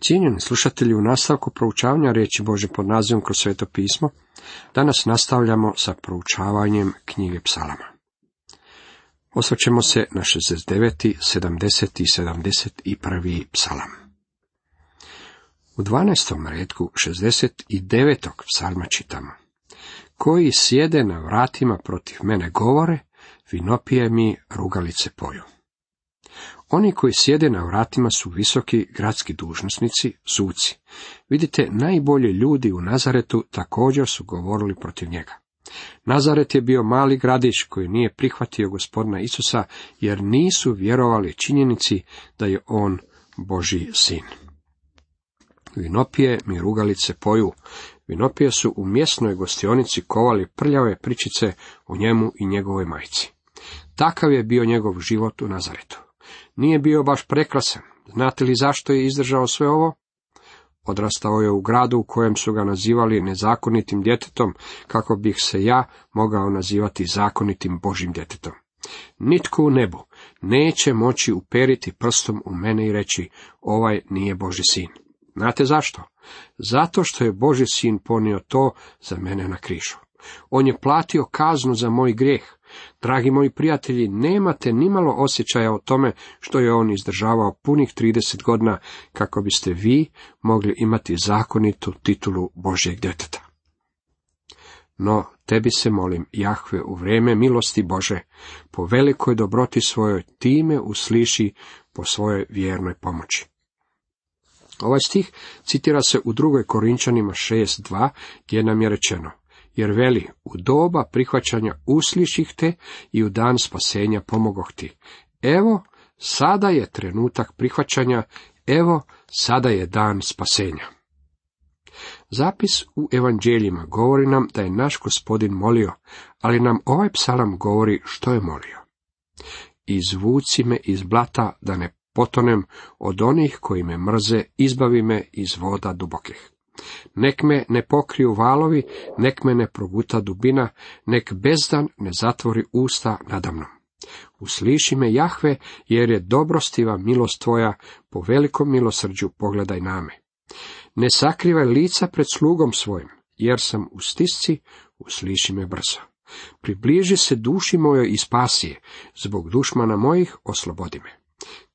Cijenjeni slušatelji, u nastavku proučavanja riječi Bože pod nazivom kroz sveto pismo, danas nastavljamo sa proučavanjem knjige psalama. Osvrćemo se na 69., 70. i 71. psalam. U 12. redku 69. psalma čitamo. Koji sjede na vratima protiv mene govore, vinopije mi rugalice poju. Oni koji sjede na vratima su visoki gradski dužnosnici, suci. Vidite, najbolji ljudi u Nazaretu također su govorili protiv njega. Nazaret je bio mali gradić koji nije prihvatio gospodina Isusa, jer nisu vjerovali činjenici da je on Boži sin. Vinopije mi rugalice poju. Vinopije su u mjesnoj gostionici kovali prljave pričice o njemu i njegovoj majci. Takav je bio njegov život u Nazaretu. Nije bio baš prekrasan. Znate li zašto je izdržao sve ovo? Odrastao je u gradu u kojem su ga nazivali nezakonitim djetetom, kako bih se ja mogao nazivati zakonitim Božim djetetom. Nitko u nebu neće moći uperiti prstom u mene i reći, ovaj nije Boži sin. Znate zašto? Zato što je Boži sin ponio to za mene na križu. On je platio kaznu za moj grijeh. Dragi moji prijatelji, nemate nimalo osjećaja o tome što je on izdržavao punih 30 godina kako biste vi mogli imati zakonitu titulu Božjeg djeteta. No, tebi se molim, Jahve, u vrijeme milosti Bože, po velikoj dobroti svojoj time usliši po svojoj vjernoj pomoći. Ovaj stih citira se u drugoj Korinčanima 6.2 gdje nam je rečeno jer veli, u doba prihvaćanja usliših te i u dan spasenja pomogoh ti. Evo, sada je trenutak prihvaćanja, evo, sada je dan spasenja. Zapis u evanđeljima govori nam da je naš gospodin molio, ali nam ovaj psalam govori što je molio. Izvuci me iz blata da ne potonem od onih koji me mrze, izbavi me iz voda dubokih. Nek me ne pokriju valovi, nek me ne proguta dubina, nek bezdan ne zatvori usta nadamnom. Usliši me Jahve, jer je dobrostiva milost tvoja, po velikom milosrđu pogledaj name. Ne sakrivaj lica pred slugom svojim, jer sam u stisci, usliši me brzo. Približi se duši mojoj i spasi je, zbog dušmana mojih oslobodi me.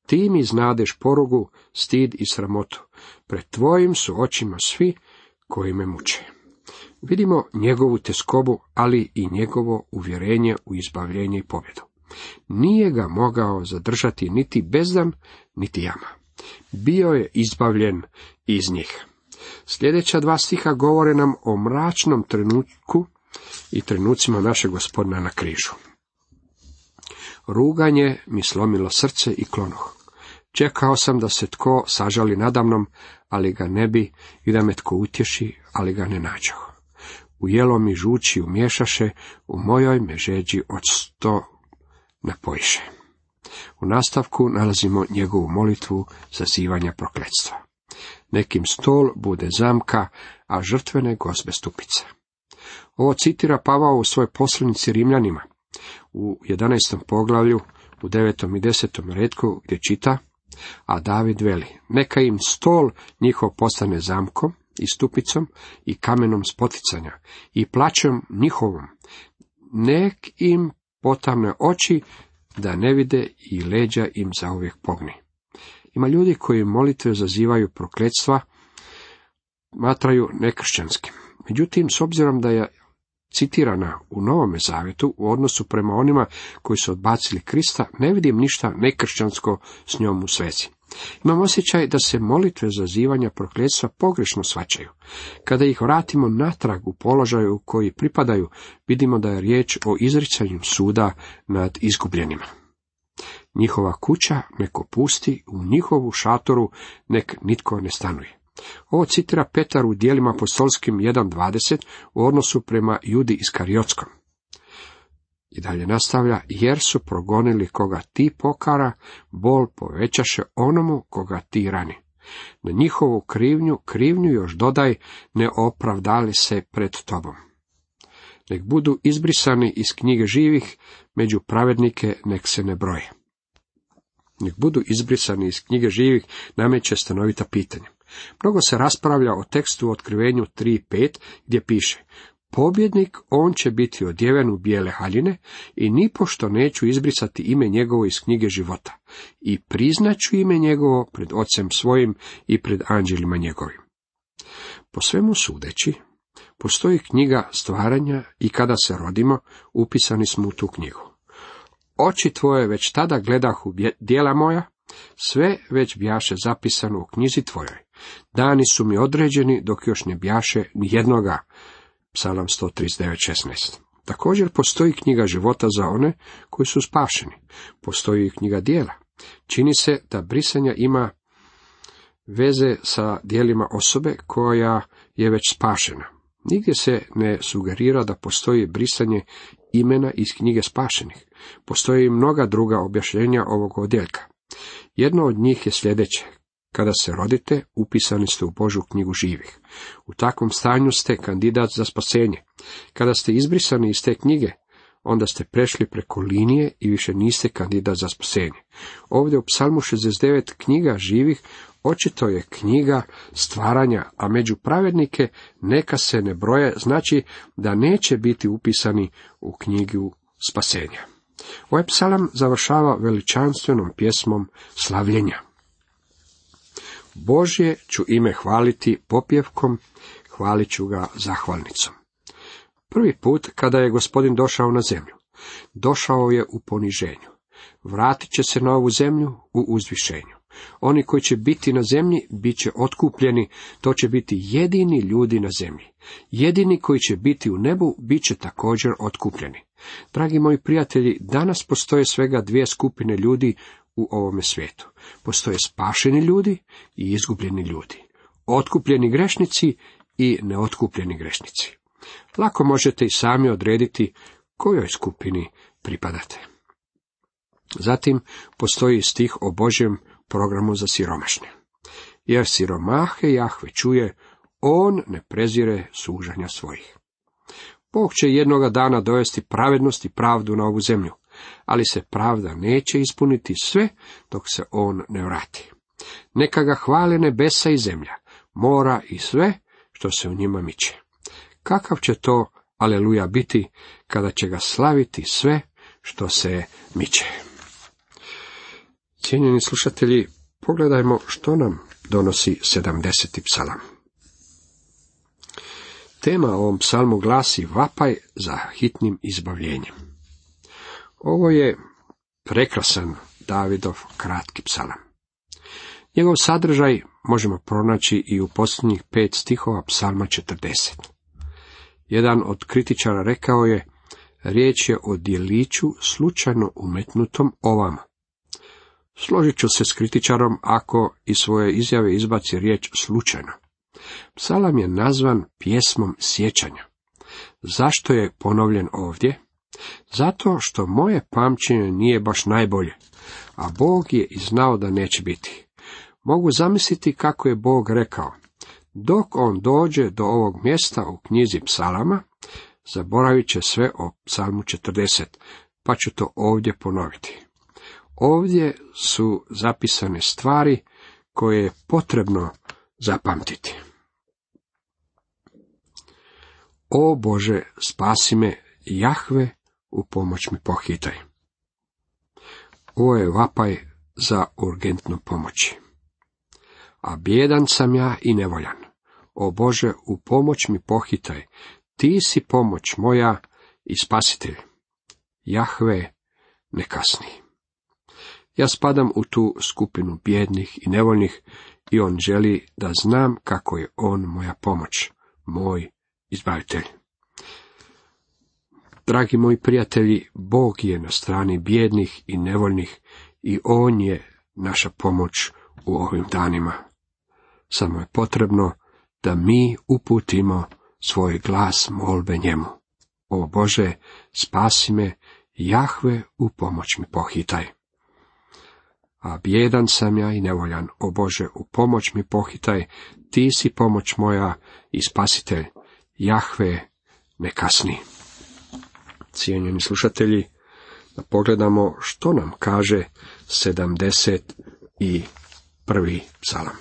Ti mi znadeš porugu, stid i sramotu. Pred tvojim su očima svi koji me muče. Vidimo njegovu teskobu, ali i njegovo uvjerenje u izbavljenje i pobjedu. Nije ga mogao zadržati niti bezdan, niti jama. Bio je izbavljen iz njih. Sljedeća dva stiha govore nam o mračnom trenutku i trenucima našeg gospodina na križu. Ruganje mi slomilo srce i klonoh. Čekao sam da se tko sažali nadamnom, ali ga ne bi, i da me tko utješi, ali ga ne nađoh. U jelo mi žuči umješaše, u mojoj me žeđi od sto napojiše. U nastavku nalazimo njegovu molitvu zazivanja prokletstva. Nekim stol bude zamka, a žrtvene gozbe stupice. Ovo citira Pavao u svojoj poslanici Rimljanima, u 11. poglavlju, u 9. i 10. redku, gdje čita, a David veli, neka im stol njihov postane zamkom i stupicom i kamenom spoticanja i plaćom njihovom. Nek im potamne oči da ne vide i leđa im zauvijek pogni. Ima ljudi koji molitve zazivaju prokletstva, matraju nekršćanskim. Međutim, s obzirom da je citirana u Novome Zavjetu u odnosu prema onima koji su odbacili Krista, ne vidim ništa nekršćansko s njom u svezi. Imam osjećaj da se molitve zazivanja prokljetstva pogrešno svačaju. Kada ih vratimo natrag u položaju koji pripadaju, vidimo da je riječ o izricanju suda nad izgubljenima. Njihova kuća nek opusti, u njihovu šatoru nek nitko ne stanuje. Ovo citira Petar u dijelima apostolskim 1.20 u odnosu prema Judi Iskariotskom. I dalje nastavlja, jer su progonili koga ti pokara, bol povećaše onomu koga ti rani. Na njihovu krivnju, krivnju još dodaj, ne opravdali se pred tobom. Nek budu izbrisani iz knjige živih, među pravednike nek se ne broje. Nek budu izbrisani iz knjige živih, nameće stanovita pitanja. Mnogo se raspravlja o tekstu u otkrivenju 3.5 gdje piše Pobjednik, on će biti odjeven u bijele haljine i nipošto neću izbrisati ime njegovo iz knjige života i priznaću ime njegovo pred ocem svojim i pred anđelima njegovim. Po svemu sudeći, postoji knjiga stvaranja i kada se rodimo, upisani smo u tu knjigu. Oči tvoje već tada gledahu dijela moja, sve već bjaše zapisano u knjizi tvojoj. Dani su mi određeni dok još ne bjaše ni jednoga. Psalam 139.16. Također postoji knjiga života za one koji su spašeni. Postoji i knjiga dijela. Čini se da brisanja ima veze sa dijelima osobe koja je već spašena. Nigdje se ne sugerira da postoji brisanje imena iz knjige spašenih. Postoji i mnoga druga objašnjenja ovog odjeljka. Jedno od njih je sljedeće. Kada se rodite, upisani ste u Božu knjigu živih. U takvom stanju ste kandidat za spasenje. Kada ste izbrisani iz te knjige, onda ste prešli preko linije i više niste kandidat za spasenje. Ovdje u psalmu 69 knjiga živih očito je knjiga stvaranja, a među pravednike neka se ne broje, znači da neće biti upisani u knjigu spasenja. Ovaj psalam završava veličanstvenom pjesmom slavljenja. Božje ću ime hvaliti popjevkom, hvalit ću ga zahvalnicom. Prvi put kada je gospodin došao na zemlju, došao je u poniženju. Vratit će se na ovu zemlju u uzvišenju. Oni koji će biti na zemlji, bit će otkupljeni, to će biti jedini ljudi na zemlji. Jedini koji će biti u nebu, bit će također otkupljeni. Dragi moji prijatelji, danas postoje svega dvije skupine ljudi u ovome svijetu. Postoje spašeni ljudi i izgubljeni ljudi. Otkupljeni grešnici i neotkupljeni grešnici. Lako možete i sami odrediti kojoj skupini pripadate. Zatim postoji stih o Božjem programu za siromašne. Jer siromahe Jahve čuje, on ne prezire sužanja svojih. Bog će jednoga dana dovesti pravednost i pravdu na ovu zemlju, ali se pravda neće ispuniti sve dok se on ne vrati. Neka ga hvale nebesa i zemlja, mora i sve što se u njima miče. Kakav će to, aleluja, biti kada će ga slaviti sve što se miče? Cijenjeni slušatelji, pogledajmo što nam donosi 70. psalam. Tema ovom psalmu glasi vapaj za hitnim izbavljenjem. Ovo je prekrasan Davidov kratki psalam. Njegov sadržaj možemo pronaći i u posljednjih pet stihova psalma 40. Jedan od kritičara rekao je, riječ je o dijeliću slučajno umetnutom ovama. Složit ću se s kritičarom ako iz svoje izjave izbaci riječ slučajno. Psalam je nazvan pjesmom sjećanja. Zašto je ponovljen ovdje? Zato što moje pamćenje nije baš najbolje, a Bog je i znao da neće biti. Mogu zamisliti kako je Bog rekao. Dok on dođe do ovog mjesta u knjizi psalama, zaboravit će sve o psalmu 40, pa ću to ovdje ponoviti. Ovdje su zapisane stvari koje je potrebno zapamtiti. O Bože, spasi me, Jahve, u pomoć mi pohitaj. Ovo je vapaj za urgentnu pomoć. A bjedan sam ja i nevoljan. O Bože, u pomoć mi pohitaj, ti si pomoć moja i spasitelj. Jahve, ne kasni. Ja spadam u tu skupinu bjednih i nevoljnih i on želi da znam kako je on moja pomoć, moj izbavitelj. Dragi moji prijatelji, Bog je na strani bjednih i nevoljnih i On je naša pomoć u ovim danima. Samo je potrebno da mi uputimo svoj glas molbe njemu. O Bože, spasi me, Jahve u pomoć mi pohitaj. A bjedan sam ja i nevoljan, o Bože, u pomoć mi pohitaj, ti si pomoć moja i spasitelj, Jahve ne kasni. Cijenjeni slušatelji, da pogledamo što nam kaže 71. psalam.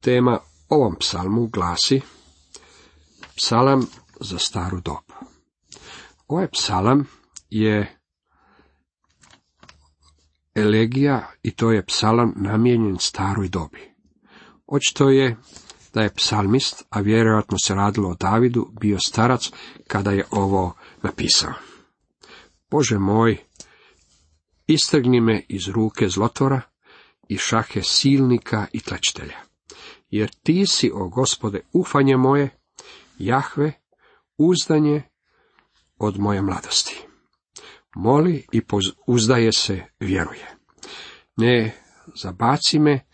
Tema ovom psalmu glasi Psalam za staru dob. Ovaj psalam je elegija i to je psalam namijenjen staroj dobi. Očito je da je psalmist, a vjerojatno se radilo o Davidu, bio starac kada je ovo napisao. Bože moj, istrgni me iz ruke zlotvora i šahe silnika i tlačitelja. Jer ti si, o gospode, ufanje moje, Jahve, uzdanje od moje mladosti. Moli i uzdaje se, vjeruje. Ne zabaci me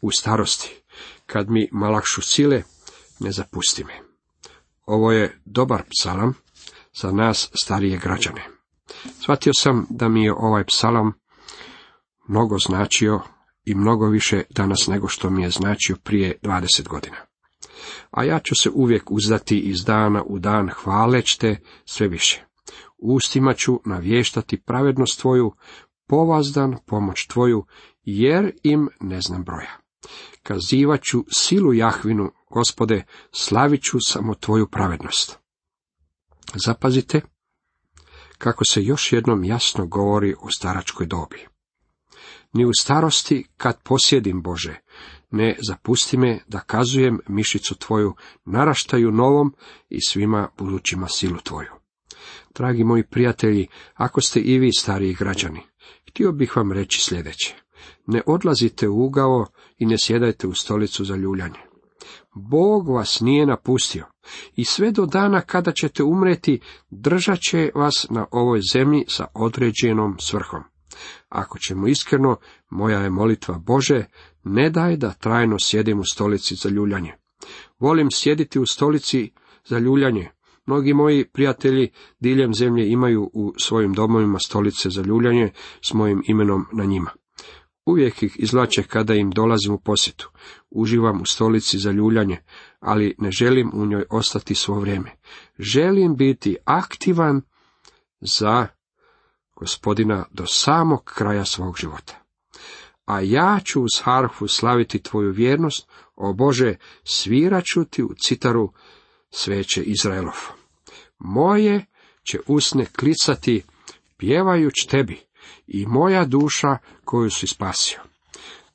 u starosti, kad mi malakšu sile, ne zapusti me. Ovo je dobar psalam za nas starije građane. Shvatio sam da mi je ovaj psalam mnogo značio i mnogo više danas nego što mi je značio prije 20 godina. A ja ću se uvijek uzdati iz dana u dan hvaleć te sve više. Ustima ću navještati pravednost tvoju, povazdan pomoć tvoju, jer im ne znam broja. Kazivat ću silu Jahvinu, gospode, slavit ću samo tvoju pravednost. Zapazite kako se još jednom jasno govori o staračkoj dobi. Ni u starosti kad posjedim Bože, ne zapusti me da kazujem mišicu tvoju, naraštaju novom i svima budućima silu tvoju. Dragi moji prijatelji, ako ste i vi stariji građani, htio bih vam reći sljedeće. Ne odlazite u ugao i ne sjedajte u stolicu za ljuljanje. Bog vas nije napustio i sve do dana kada ćete umreti držat će vas na ovoj zemlji sa određenom svrhom. Ako ćemo iskreno, moja je molitva Bože, ne daj da trajno sjedim u stolici za ljuljanje. Volim sjediti u stolici za ljuljanje. Mnogi moji prijatelji diljem zemlje imaju u svojim domovima stolice za ljuljanje s mojim imenom na njima. Uvijek ih izlače kada im dolazim u posjetu. Uživam u stolici za ljuljanje, ali ne želim u njoj ostati svo vrijeme. Želim biti aktivan za gospodina do samog kraja svog života. A ja ću uz harfu slaviti tvoju vjernost, o Bože, svirat ću ti u citaru sveće Izraelov. Moje će usne klicati, pjevajuć tebi, i moja duša koju si spasio.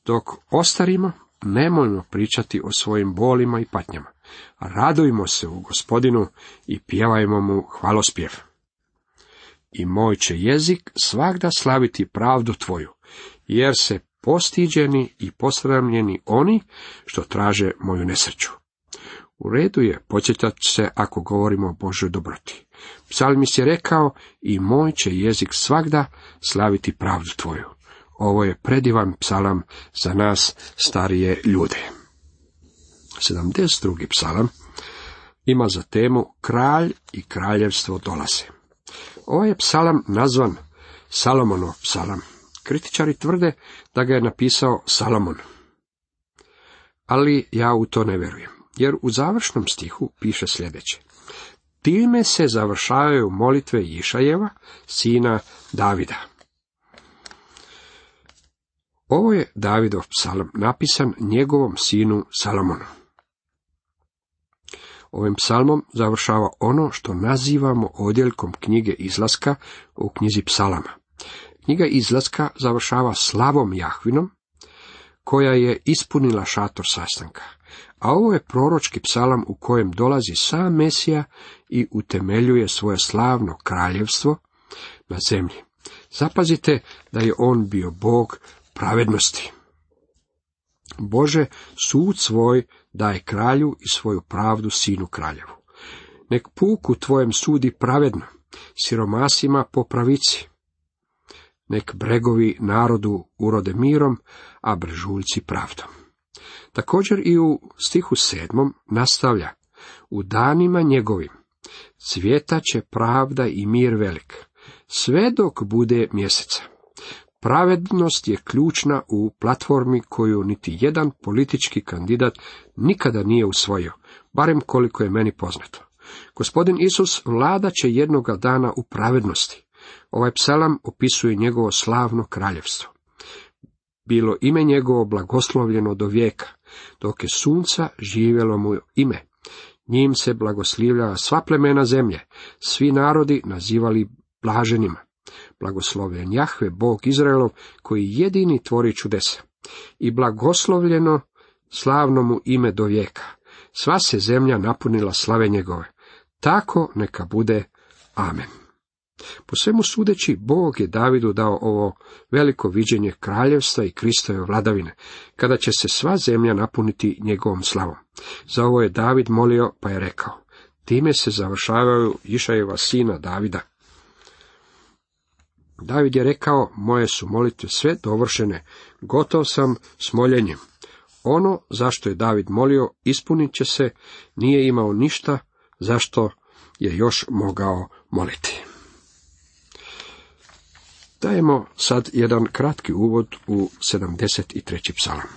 Dok ostarimo, nemojmo pričati o svojim bolima i patnjama. Radujmo se u gospodinu i pjevajmo mu hvalospjev. I moj će jezik svakda slaviti pravdu tvoju, jer se postiđeni i posramljeni oni što traže moju nesreću. U redu je podsjetati se ako govorimo o Božoj dobroti. Psalmis je rekao i moj će jezik svakda slaviti pravdu tvoju. Ovo je predivan psalam za nas starije ljude. 72. psalam ima za temu kralj i kraljevstvo dolaze. Ovaj je psalam nazvan Salomonov psalam. Kritičari tvrde da ga je napisao Salomon. Ali ja u to ne vjerujem, jer u završnom stihu piše sljedeće. Time se završavaju molitve Išajeva, sina Davida. Ovo je Davidov psalam napisan njegovom sinu Salomonu. Ovim psalmom završava ono što nazivamo odjeljkom knjige izlaska u knjizi psalama. Knjiga izlaska završava slavom Jahvinom, koja je ispunila šator sastanka. A ovo je proročki psalam u kojem dolazi sam Mesija i utemeljuje svoje slavno kraljevstvo na zemlji. Zapazite da je on bio Bog pravednosti. Bože, sud svoj daje kralju i svoju pravdu sinu kraljevu. Nek puku tvojem sudi pravedno, siromasima po pravici. Nek bregovi narodu urode mirom, a brežuljci pravdom. Također i u stihu sedmom nastavlja, u danima njegovim cvjeta će pravda i mir velik, sve dok bude mjeseca. Pravednost je ključna u platformi koju niti jedan politički kandidat nikada nije usvojio, barem koliko je meni poznato. Gospodin Isus vlada će jednoga dana u pravednosti. Ovaj psalam opisuje njegovo slavno kraljevstvo. Bilo ime njegovo blagoslovljeno do vijeka, dok je sunca živjelo mu ime. Njim se blagoslivljava sva plemena zemlje, svi narodi nazivali blaženima. Blagoslovljen Jahve, Bog Izraelov, koji jedini tvori čudesa. I blagoslovljeno slavno mu ime do vijeka. Sva se zemlja napunila slave njegove. Tako neka bude. Amen. Po svemu sudeći, Bog je Davidu dao ovo veliko viđenje kraljevstva i Kristove vladavine, kada će se sva zemlja napuniti njegovom slavom. Za ovo je David molio, pa je rekao, time se završavaju Išajeva sina Davida. David je rekao, moje su molitve sve dovršene, gotov sam s moljenjem. Ono zašto je David molio ispunit će se, nije imao ništa zašto je još mogao moliti. Dajemo sad jedan kratki uvod u 73. psalam.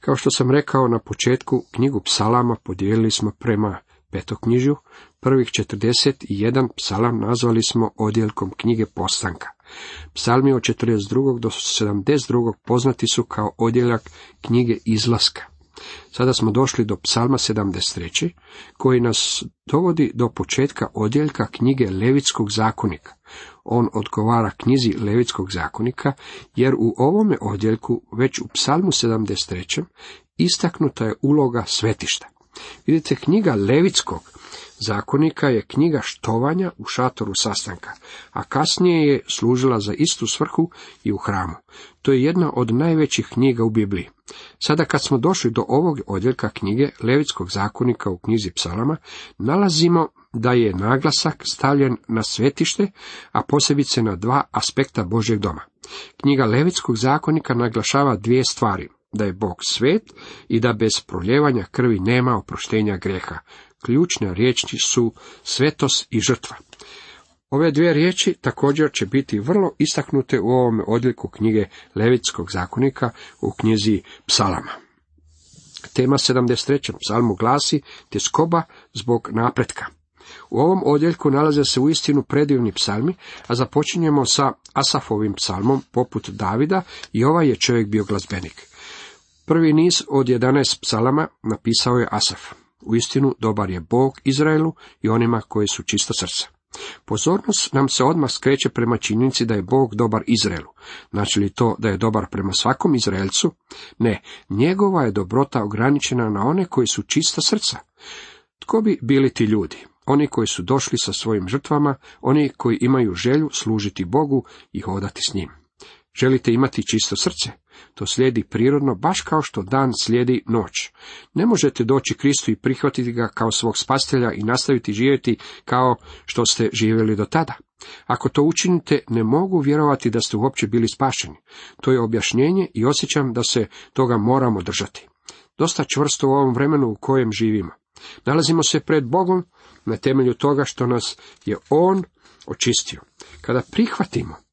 Kao što sam rekao na početku, knjigu psalama podijelili smo prema petoknjižju, prvih 41 psalam nazvali smo odjelkom knjige postanka. Psalmi od 42. do 72. poznati su kao odjeljak knjige izlaska. Sada smo došli do psalma 73. koji nas dovodi do početka odjeljka knjige Levitskog zakonika. On odgovara knjizi Levitskog zakonika, jer u ovome odjeljku, već u psalmu 73. istaknuta je uloga svetišta. Vidite, knjiga Levitskog zakonika je knjiga štovanja u šatoru sastanka, a kasnije je služila za istu svrhu i u hramu. To je jedna od najvećih knjiga u Bibliji. Sada kad smo došli do ovog odjeljka knjige Levitskog zakonika u knjizi psalama, nalazimo da je naglasak stavljen na svetište, a posebice na dva aspekta Božjeg doma. Knjiga Levitskog zakonika naglašava dvije stvari, da je Bog svet i da bez proljevanja krvi nema oproštenja greha. Ključne riječi su svetos i žrtva. Ove dvije riječi također će biti vrlo istaknute u ovom odliku knjige Levitskog zakonika u knjizi Psalama. Tema 73. psalmu glasi tjeskoba zbog napretka. U ovom odjeljku nalaze se uistinu predivni psalmi, a započinjemo sa Asafovim psalmom poput Davida i ovaj je čovjek bio glazbenik. Prvi niz od 11 psalama napisao je Asaf. Uistinu dobar je Bog Izraelu i onima koji su čisto srca. Pozornost nam se odmah skreće prema činjenici da je Bog dobar Izraelu. Znači li to da je dobar prema svakom Izraelcu? Ne, njegova je dobrota ograničena na one koji su čista srca. Tko bi bili ti ljudi? Oni koji su došli sa svojim žrtvama, oni koji imaju želju služiti Bogu i hodati s njim. Želite imati čisto srce? To slijedi prirodno, baš kao što dan slijedi noć. Ne možete doći Kristu i prihvatiti ga kao svog spastelja i nastaviti živjeti kao što ste živjeli do tada. Ako to učinite, ne mogu vjerovati da ste uopće bili spašeni. To je objašnjenje i osjećam da se toga moramo držati. Dosta čvrsto u ovom vremenu u kojem živimo. Nalazimo se pred Bogom na temelju toga što nas je On očistio. Kada prihvatimo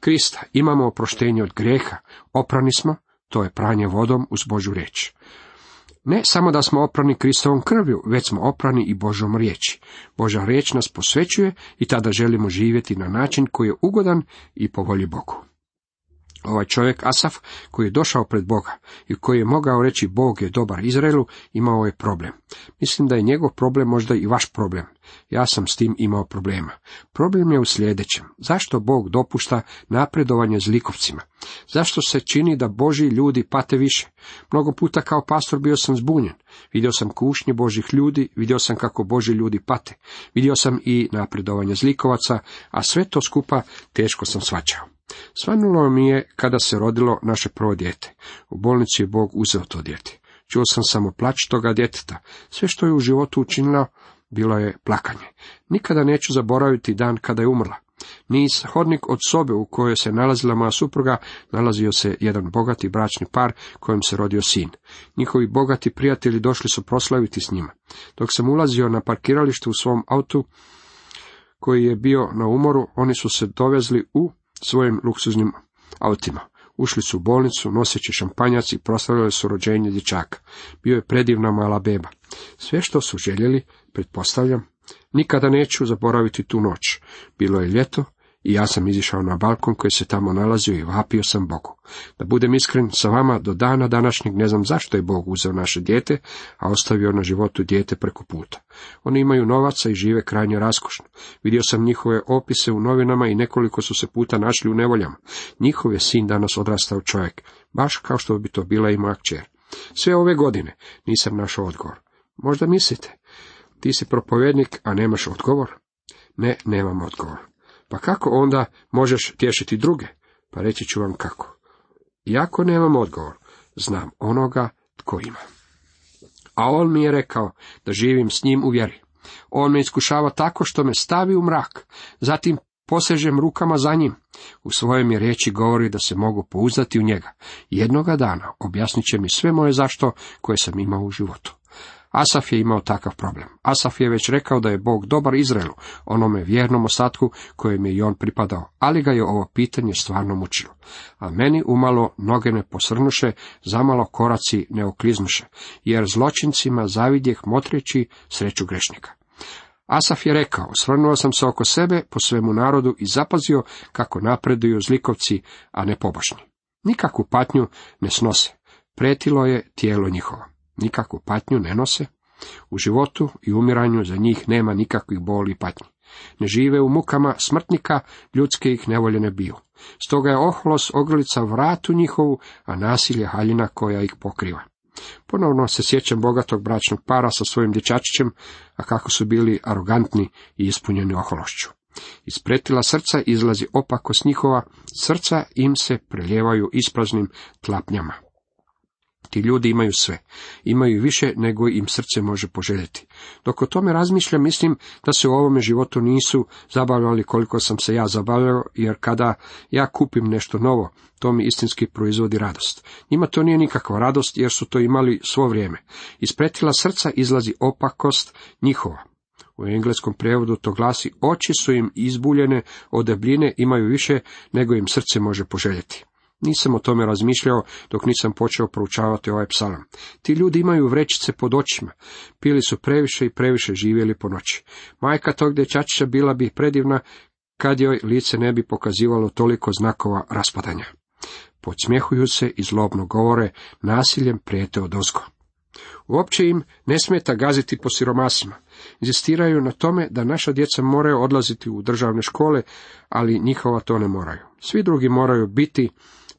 Krista imamo oproštenje od greha, oprani smo, to je pranje vodom uz Božu riječ. Ne samo da smo oprani Kristovom krvju, već smo oprani i Božom riječi. Boža riječ nas posvećuje i tada želimo živjeti na način koji je ugodan i po volji Bogu. Ovaj čovjek Asaf, koji je došao pred Boga i koji je mogao reći Bog je dobar Izraelu, imao je problem. Mislim da je njegov problem možda i vaš problem. Ja sam s tim imao problema. Problem je u sljedećem. Zašto Bog dopušta napredovanje zlikovcima? Zašto se čini da Boži ljudi pate više? Mnogo puta kao pastor bio sam zbunjen. Vidio sam kušnje Božih ljudi, vidio sam kako Boži ljudi pate. Vidio sam i napredovanje zlikovaca, a sve to skupa teško sam svačao. Svanulo mi je kada se rodilo naše prvo dijete. U bolnici je Bog uzeo to dijete. Čuo sam samo plać toga djeteta. Sve što je u životu učinilo, bilo je plakanje. Nikada neću zaboraviti dan kada je umrla. Niz hodnik od sobe u kojoj se nalazila moja supruga, nalazio se jedan bogati bračni par kojem se rodio sin. Njihovi bogati prijatelji došli su proslaviti s njima. Dok sam ulazio na parkiralište u svom autu, koji je bio na umoru, oni su se dovezli u svojim luksuznim autima. Ušli su u bolnicu, noseći šampanjac i proslavljali su rođenje dječaka. Bio je predivna mala beba. Sve što su željeli, pretpostavljam, nikada neću zaboraviti tu noć. Bilo je ljeto I ja sam izišao na balkon koji se tamo nalazio i vapio sam Bogu. Da budem iskren sa vama, do dana današnjeg ne znam zašto je Bog uzeo naše dijete, a ostavio na životu dijete preko puta. Oni imaju novaca i žive krajnje raskošno. Vidio sam njihove opise u novinama i nekoliko su se puta našli u nevoljama. Njihov je sin danas odrastao čovjek, baš kao što bi to bila i moja kćer. Sve ove godine nisam našao odgovor. Možda mislite, ti si propovjednik, a nemaš odgovor? Ne, nemam odgovor. Pa kako onda možeš tješiti druge? Pa reći ću vam kako. Iako nemam odgovor, znam onoga tko ima. A on mi je rekao da živim s njim u vjeri. On me iskušava tako što me stavi u mrak, zatim posežem rukama za njim. U svojem je riječi govori da se mogu pouzdati u njega. Jednoga dana objasnit će mi sve moje zašto koje sam imao u životu. Asaf je imao takav problem. Asaf je već rekao da je Bog dobar Izraelu, onome vjernom ostatku kojem je i on pripadao, ali ga je ovo pitanje stvarno mučilo. A meni umalo noge ne posrnuše, zamalo koraci ne okliznuše, jer zločincima zavidjeh motrići sreću grešnika. Asaf je rekao, svrnuo sam se oko sebe po svemu narodu i zapazio kako napreduju zlikovci, a ne pobožni. Nikakvu patnju ne snose, pretilo je tijelo njihovo nikakvu patnju ne nose, u životu i umiranju za njih nema nikakvih boli i patnji. Ne žive u mukama smrtnika, ljudske ih nevolje ne biju. Stoga je ohlos ogrlica vratu njihovu, a nasilje haljina koja ih pokriva. Ponovno se sjećam bogatog bračnog para sa svojim dječačićem, a kako su bili arogantni i ispunjeni ohološću. Iz pretila srca izlazi opakost njihova, srca im se preljevaju ispraznim tlapnjama. Ti ljudi imaju sve, imaju više nego im srce može poželjeti. Dok o tome razmišljam, mislim da se u ovome životu nisu zabavljali koliko sam se ja zabavljao, jer kada ja kupim nešto novo, to mi istinski proizvodi radost. Njima to nije nikakva radost, jer su to imali svo vrijeme. Iz pretila srca izlazi opakost njihova. U engleskom prijevodu to glasi, oči su im izbuljene od debljine, imaju više nego im srce može poželjeti. Nisam o tome razmišljao dok nisam počeo proučavati ovaj psalam. Ti ljudi imaju vrećice pod očima, pili su previše i previše živjeli po noći. Majka tog dječačića bila bi predivna kad joj lice ne bi pokazivalo toliko znakova raspadanja. Podsmjehuju se i zlobno govore, nasiljem prijete od ozgo. Uopće im ne smeta gaziti po siromasima. Inzistiraju na tome da naša djeca moraju odlaziti u državne škole, ali njihova to ne moraju. Svi drugi moraju biti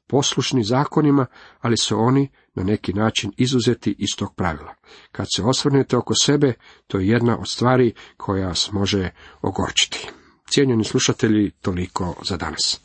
poslušni zakonima, ali su oni na neki način izuzeti iz tog pravila. Kad se osvrnete oko sebe, to je jedna od stvari koja vas može ogorčiti. Cijenjeni slušatelji, toliko za danas.